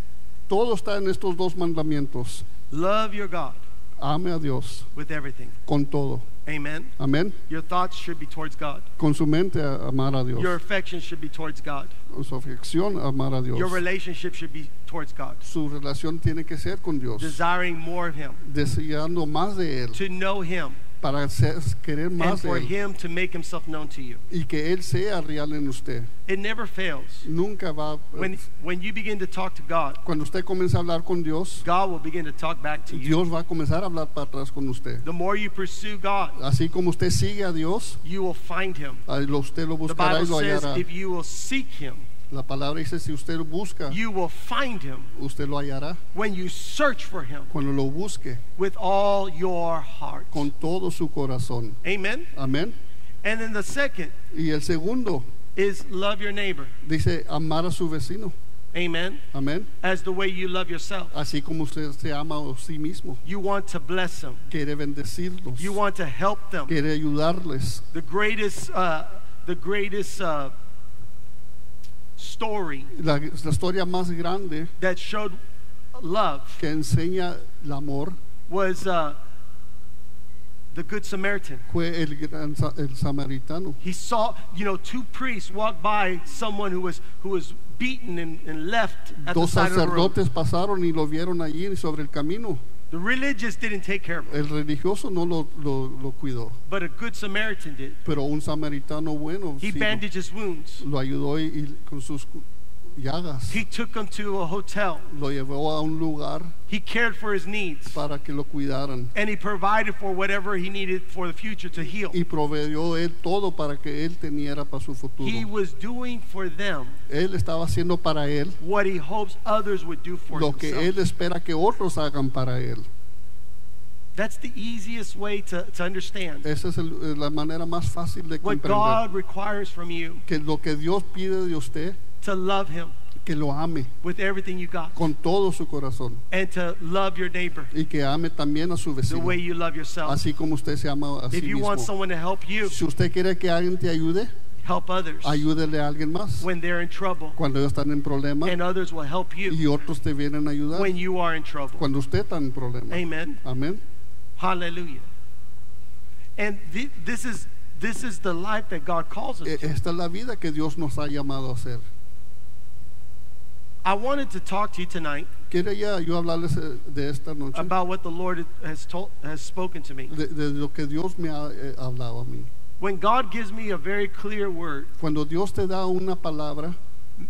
Todo está en estos dos mandamientos. Love your God Ame a Dios with everything. con todo. Amen. Amén. Your thoughts should be towards God. Con su mente a- amar a Dios. Your affection should be towards God. Con su afección amar a Dios. Your relationship should be towards God. Su relación tiene que ser con Dios. Desiring more of Him, Deseando más de Él. to know Him, Para querer and más de for Él. Him to make Himself known to you. Y que Él sea real en usted. It never fails. Nunca va. When, when you begin to talk to God, Cuando usted comienza a hablar con Dios, God will begin to talk back to you. Dios va a comenzar a hablar para atrás con usted. The more you pursue God, Así como usted sigue a Dios, you will find Him. lo- usted lo The buscará Bible y lo says hallará. if you will seek Him, La palabra dice, si usted lo busca, you will find Him usted lo hallará. when you search for Him Cuando lo busque with all your heart. con todo su corazón. Amen. Amén. And then the second Y el segundo is love your neighbor. dice amar a su vecino. Amen. Amén. As the way you love yourself. Así como usted se ama a sí mismo. You want to bless them. Quiere bendecirlos. You want to help them. Quiere ayudarles. The greatest, uh, the greatest uh, story La, la historia más grande that showed love que enseña el amor was uh, the Good Samaritan. fue el, gran el samaritano. He saw, you know, two priests walk by someone who was who was beaten and, and left at the Dos side of the road. sacerdotes pasaron y lo vieron allí sobre el camino. The religious didn't take care of him, El religioso no lo, lo, lo cuidó, but a good Samaritan did. pero un samaritano bueno He sí bandaged his wounds. lo ayudó y, y con sus llagas He took him to a hotel. lo llevó a un lugar He cared for his needs. para que lo cuidaran And he provided for whatever he needed for the future to heal. y proveyó él todo para que él teniera para su futuro. He was doing for them Él estaba haciendo para él what he hopes others would do for lo que él espera que otros hagan para él. That's the easiest way to, to understand Esa es el- la manera más fácil de what comprender God requires from you que lo que Dios pide de usted, to love him que lo ame with everything you got con todo su corazón and to love your neighbor y que ame también a su the vecino, way you love yourself. así como usted se ama a sí If you want mismo. someone to help you, Si usted quiere que alguien te ayude, help others ayúdele a alguien más when they're in trouble, cuando ellos están en problema and others will help you y otros te vienen a ayudar when you are in trouble. cuando usted está en problema. Amen. Amén. Hallelujah. And thi- this is this is the life that God calls us E- to. Esta es la vida que Dios nos ha llamado a hacer. I wanted to talk to you tonight Quiero yo hablarles eh, de esta noche, about what the Lord has told has spoken to me. de, de lo que Dios me ha eh, hablado a mí. When God gives me a very clear word, Cuando Dios te da una palabra,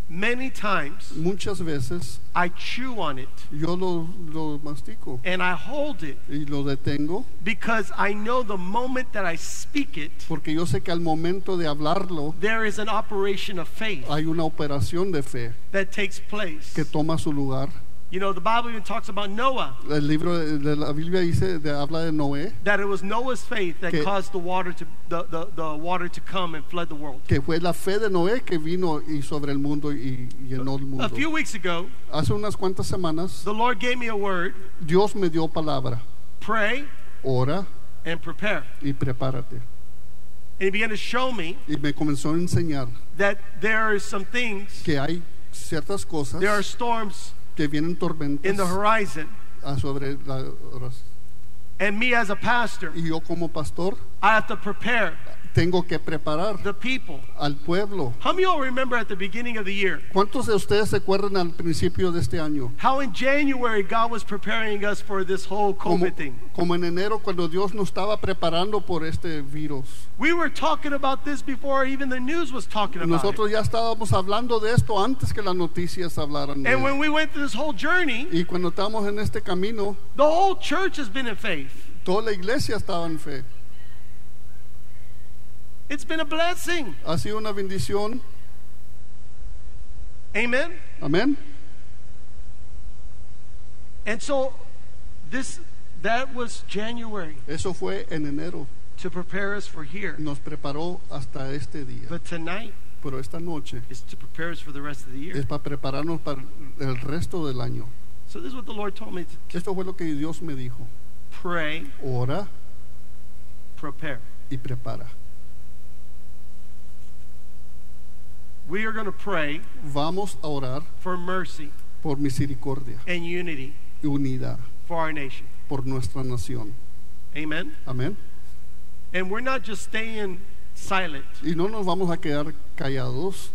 many times muchas veces I chew on it yo lo, lo mastico and I hold it y lo detengo because I know the moment that I speak it, porque yo sé que al momento de hablarlo there is an operation of faith hay una operación de fe that takes place. que toma su lugar. You know, the Bible even talks about Noah, El libro de, la Biblia dice, de, habla de Noé, that it was Noah's faith that caused the water to the, the, the water to come and flood the world. que fue la fe de Noé que vino y sobre el mundo y llenó el mundo. A few weeks ago, Hace unas cuantas semanas the Lord gave me a word Dios me dio palabra, pray ora and prepare. y prepárate. And He began to show me Y me comenzó a enseñar that there are some things, que hay ciertas cosas there are storms que vienen in the horizon. a sobre la And me as a pastor, y yo como pastor I have to prepare tengo que preparar the people. al pueblo. How many of y'all remember at the beginning of the year ¿Cuántos de ustedes se acuerdan al principio de este año? how in January God was preparing us for this whole Como, COVID thing? como en enero cuando Dios nos estaba preparando por este virus. We were talking about this before even the news was talking about it. Nosotros ya estábamos hablando de esto antes que las noticias hablaran de And when we went through this whole journey, Y cuando estamos en este camino, the whole church has been in faith. toda la iglesia estaba en fe. It's been a blessing. Ha sido una bendición. Amen. Amén. And so this that was January Eso fue en enero. to prepare us for here. Nos preparó hasta este día. But tonight Pero esta noche is to prepare us for the rest of the year. es para prepararnos para el resto del año. So this is what the Lord told me to Esto fue lo que Dios me dijo. pray, Ora prepare. y prepara. We are going to pray Vamos a orar for mercy por misericordia and unity y unidad for our nation. por nuestra nación. Amen. Amén. And we're not just staying silent. Y no nos vamos a quedar callados.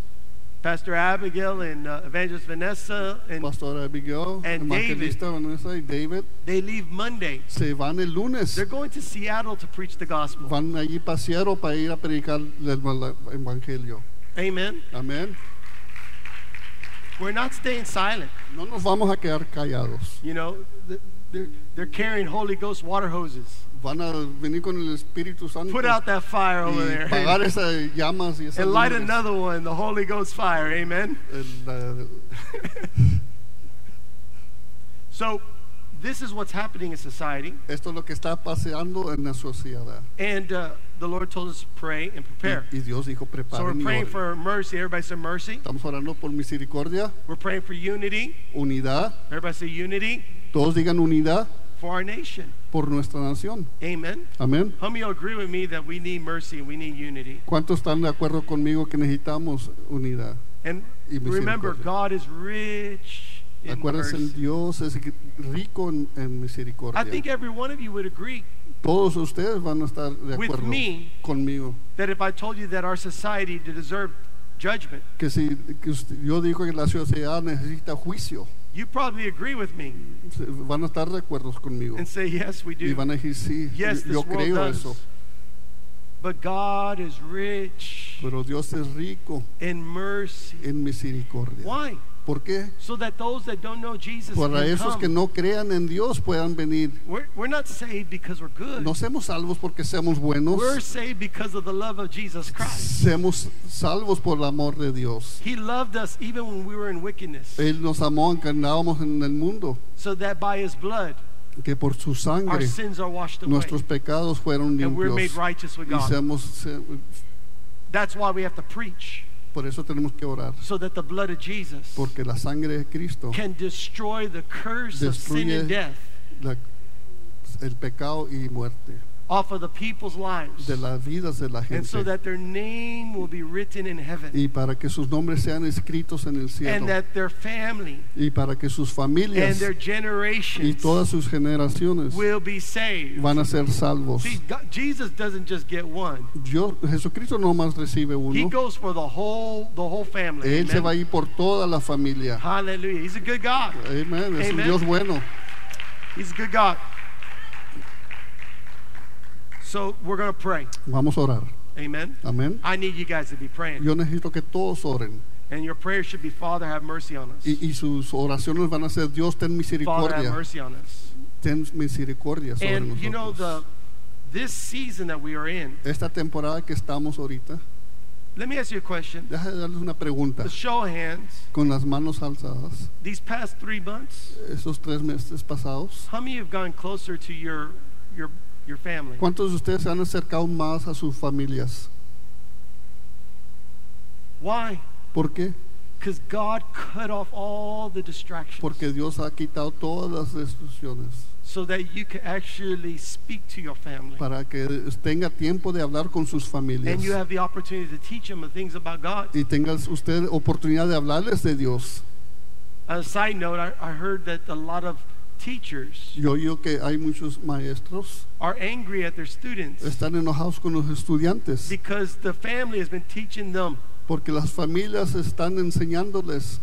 Pastor Abigail and uh, Evangelist Vanessa and Pastora Abigail, And Evangelista Vanessa y David they leave Monday. se van el lunes. They're going to Seattle to preach the gospel. Van allí pasear para ir a predicar el evangelio. Amen. Amén. We're not staying silent. No nos vamos a quedar callados. You know, they're, they're carrying Holy Ghost water hoses. Van a venir con el Espíritu Santo Put out that fire over there. pagar And, esas llamas y esas and light luces. another one, the Holy Ghost fire. Amen. El, So, this is what's happening in society. esto es lo que está paseando en la sociedad. And uh, the Lord told us to pray and prepare. Y, y Dios dijo, So, we're preparen praying for mercy. Everybody say mercy. Estamos orando por misericordia, We're praying for unity. unidad. Everybody say unity Todos digan unidad for our nation. por nuestra nación. Amen. Amén. How many agree with me that we need mercy and we need unity? ¿Cuántos están de acuerdo conmigo que necesitamos unidad? And Y remember. God is rich Acuérdense. Dios es rico en, en misericordia. I think every one of you would agree Todos ustedes van a estar de With acuerdo me. conmigo. that if I told you that our society deserved judgment, Que si que usted- yo digo que la sociedad necesita juicio, you probably agree with me se- van a estar de acuerdo conmigo. and say, yes, we Y do. van a decir, sí, Yes, yo world creo does. eso. But God is rich Pero Dios es rico in mercy. en misericordia. Why? ¿Por qué? So that those that don't know Jesus Para esos come. que no crean en Dios puedan venir. We're, we're not saved because we're good. No salvos porque seamos buenos. We're saved because of the love of Jesus Christ. Seamos salvos por el amor de Dios. He loved us even when we were in wickedness, Él nos amó aunque andábamos en el mundo. so that by His blood Que por su our sangre sins are washed away, nuestros pecados fueron and we're made limpios. righteous with Y God. seamos, se- That's why we have to preach, por eso tenemos que orar. so that the blood of Jesus Porque la sangre de Cristo, can destroy the curse of sin and death la- el pecado y muerte off of the people's lives, de las vidas de la and so gente. that their name will be written in heaven, Y para que sus nombres sean escritos en el and cielo. that their family Y para que sus and familias their y generations todas sus generaciones will be saved. van a ser salvos. See, God, Jesus doesn't just get one. Dios, Jesucristo no más recibe He uno. goes for the whole the whole family. Él se Amen. va a ir por toda la familia. Hallelujah. He's a good God. Amén. Es un Amen. Dios bueno. He's a good God. So we're going to pray. Vamos a orar. Amen. Amén. I need you guys to be praying. Yo necesito que todos oren. And your prayer should be, Father, have mercy on us. Y, y sus oraciones van a ser, Dios, ten Father, have misericordia. mercy on us. Ten misericordia sobre And you know nosotros. the this season that we are in. Esta temporada que estamos ahorita, Let me ask you a question. déjame darles una pregunta. The show of hands. Con las manos alzadas, These past three months, esos tres meses pasados, how many have gone closer to your your your family? ¿cuántos de ustedes se han acercado más a sus familias? Why? ¿Por qué? Because God cut off all the distractions Porque Dios ha quitado todas las restricciones so that you can actually speak to your family. para que tenga tiempo de hablar con sus familias And you have the opportunity to teach them the things about God. y tenga usted oportunidad de hablarles de Dios. A side note, I, I heard that a lot of teachers Yo que hay muchos maestros are angry at their students están enojados con los estudiantes because the family has been teaching them porque las familias están enseñándoles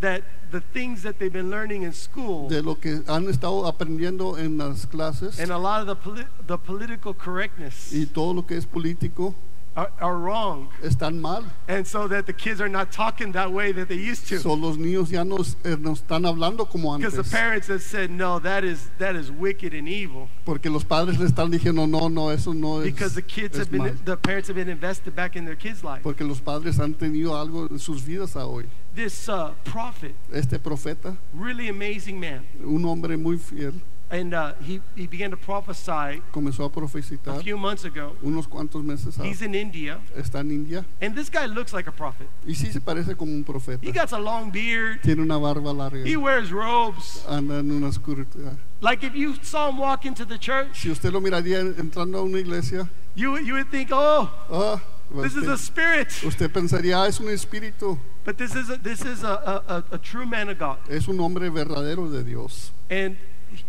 that the things that they've been learning in school de lo que han estado aprendiendo en las clases and a lot of the, poli- the political correctness y todo lo que es político are, are wrong. están mal. And so that the kids are not talking that way that they used to. So, los niños ya no, eh, no están hablando como Because the antes. parents have said, no, that is, that is wicked and evil. Porque los padres le están diciendo, no, no, eso no es, Because the kids have been, mal. the parents have been invested back in their kids' life. Porque los padres han tenido algo en sus vidas a hoy. This uh, prophet, Este profeta, really amazing man, un hombre muy fiel, and uh, he, he began to prophesy comenzó a a few months ago. unos cuantos meses. He's in India, está en India and this guy looks like a prophet. y sí se parece como un profeta. He got a long beard. Tiene una barba larga, He wears robes. anda en una oscuridad. Like if you saw him walk into the church, Si usted lo miraría entrando a una iglesia, you, would- you would think, oh, ah, this is a spirit. usted pensaría, ah, es un espíritu, But this is a, this is a, a, a, a true man of God. es un hombre verdadero de Dios. And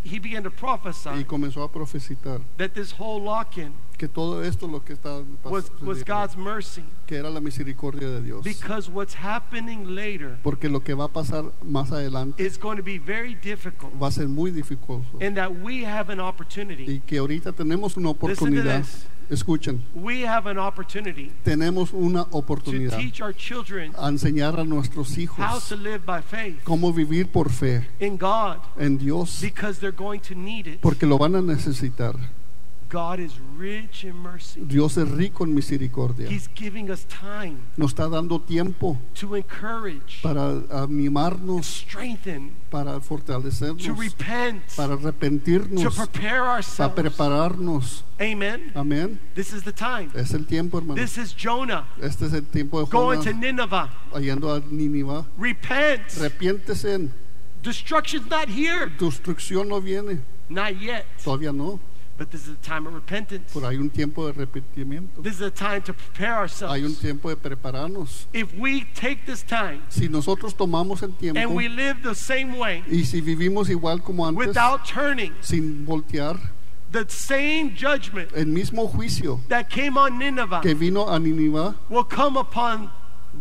he began to Y prophesy comenzó a profetizar that this whole lock-in que todo esto lo que está was, God's mercy. que era la misericordia de Dios. Because what's happening later Porque lo que va a pasar más adelante is going to be very difficult. va a ser muy dificultoso. And that we have an opportunity. Y que ahorita tenemos una Listen to oportunidad. this. Escuchen, We have an opportunity tenemos una to oportunidad teach our children a enseñar a nuestros how hijos to live by faith cómo vivir por fe in God en Dios, because they're going to need it. porque lo van a necesitar. God is rich in mercy. Dios es rico en misericordia. He's giving us time Nos está dando tiempo to encourage, para animarnos, strengthen, para to fortalecernos, repent, para to arrepentirnos, prepare para ourselves. prepararnos. Amen. Amén. This is the time. Es el tiempo, hermano. This is Jonah Este es el tiempo de going to Nineveh. yendo a Nínive. Repent. Arrepiéntese. Destruction's not here. Destrucción no viene. Not yet. Todavía no. But this is a time of repentance. Pero hay un tiempo de arrepentimiento. This is a time to prepare Hay un ourselves. tiempo de prepararnos. If we take this time Si nosotros tomamos el tiempo and we live the same way y si vivimos igual como antes, without turning, sin voltear, the same judgment el mismo juicio that came on Nineveh que vino a Nínive will come upon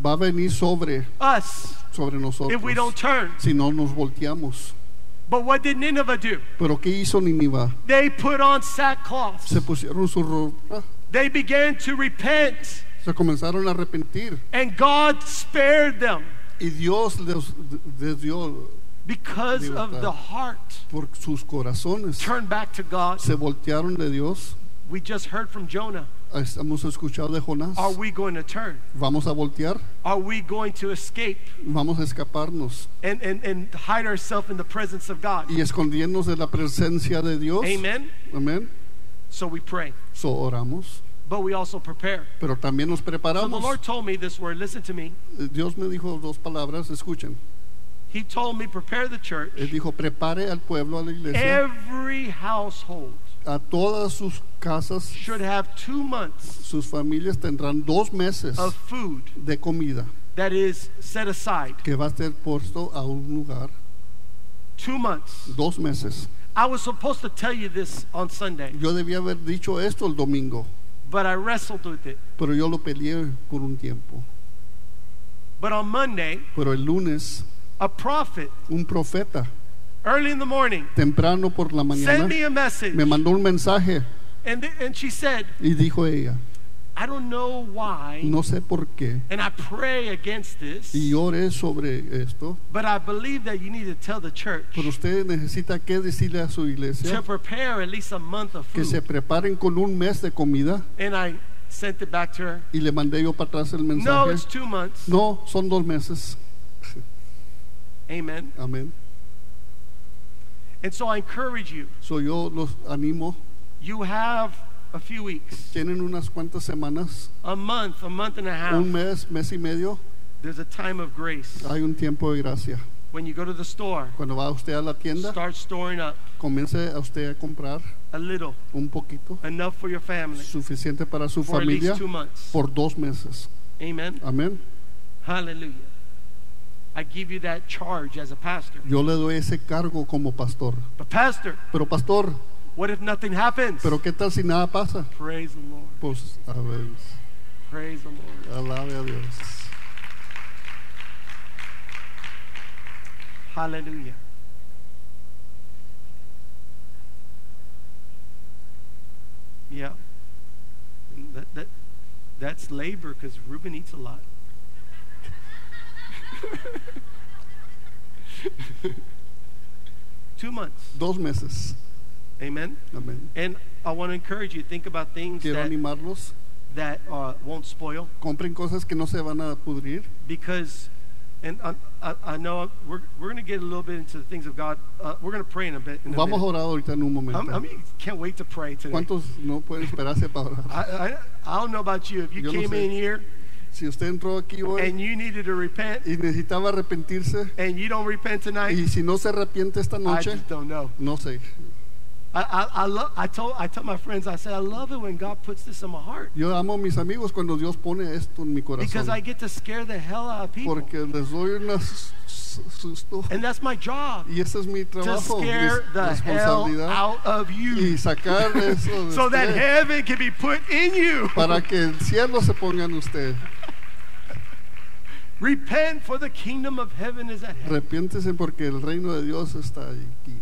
va a venir sobre, us sobre nosotros if we don't turn. si no nos volteamos. But what did Nineveh do? Pero ¿qué hizo Nínive? They put on sackcloth. Se pusieron su ropa, They began to repent, se comenzaron a arrepentir and God spared them y Dios les, les dio because of the heart. por sus corazones. Turn back to God. Se voltearon de Dios. We just heard from Jonah. Hemos escuchado de Jonás. Are we going to turn? Vamos a voltear, Are we going to escape vamos a escaparnos and, and, and hide ourselves in the presence of God? y escondiéndonos de la presencia de Dios. Amen. Amén. So we pray, So oramos, but we also prepare. pero también nos So the preparamos. Lord told me this word. Listen to me. Dios me dijo dos palabras, escuchen. He told me, prepare the church. Él dijo, prepare al pueblo, a la iglesia, Every household a todas sus casas, should have two months sus familias tendrán dos meses of food de comida that is set aside. que va a ser puesto a un lugar, Two months. dos meses. I was supposed to tell you this on Sunday, Yo debía haber dicho esto el domingo, but I wrestled with it. pero yo lo peleé por un tiempo. But on Monday, Pero el lunes, a prophet, un profeta, early in the morning, temprano por la mañana, me a message. me mandó un mensaje And, she said, y dijo ella, I don't know why, no sé por qué, and I pray against this, y oré sobre esto, but I believe that you need to tell the church pero usted necesita que decirle a su to iglesia prepare at least a month of que se food. preparen con un mes de comida And I sent it back to her. y le mandé yo para atrás el No, mensaje. it's two months. No, son dos meses. Amen. Amén. And so I encourage you. So yo los animo. You have a few weeks, Tienen unas cuantas semanas, a month, a month and a half. un mes, mes y medio. There's a time of grace. Hay un tiempo de gracia. When you go to the store, Cuando va usted a la tienda, start storing up comience a usted a comprar a little, un poquito, enough for your family suficiente para su for at familia least two months. por dos meses. Amen. Amén. Hallelujah. I give you that charge as a pastor. Yo le doy ese cargo como pastor. But, Pastor, Pero pastor, what if nothing happens? ¿pero qué tal si nada pasa? Praise the Lord. Pues a ver, Praise the Lord. alabe a Dios. Hallelujah. Yeah. That, that, that's labor because Reuben eats a lot. Two months. Dos meses. Amen. Amén. And I want to encourage you to think about things Quiero that, animarlos. that uh, won't spoil Compren cosas que no se van a pudrir. because, and I, I, I know we're, we're going to get a little bit into the things of God. Uh, we're going to pray in a bit. In a Vamos a minute. orar ahorita en un How, how momento. many can't wait to pray today? ¿Cuántos no pueden esperarse para orar? I, I, I don't know about you. If you Yo no came sé. in here Si usted entró aquí hoy and you needed to repent y necesitaba arrepentirse and you don't repent tonight, y si no se arrepiente esta I noche, just don't know. no sé. I, I, I, love, I, told, I told my friends, I said, I love it when God puts this in my heart Yo amo a mis amigos cuando Dios pone esto en mi because corazón. I get to scare the hell out of people. Porque les doy un susto. And that's my job. Y ese es mi to trabajo, mi scare the hell out of Y you sacar eso de so that usted heaven can be put in you. para que el cielo se ponga en usted. Repent for the kingdom of heaven is at hand. Arrepiéntese porque el reino de Dios está aquí.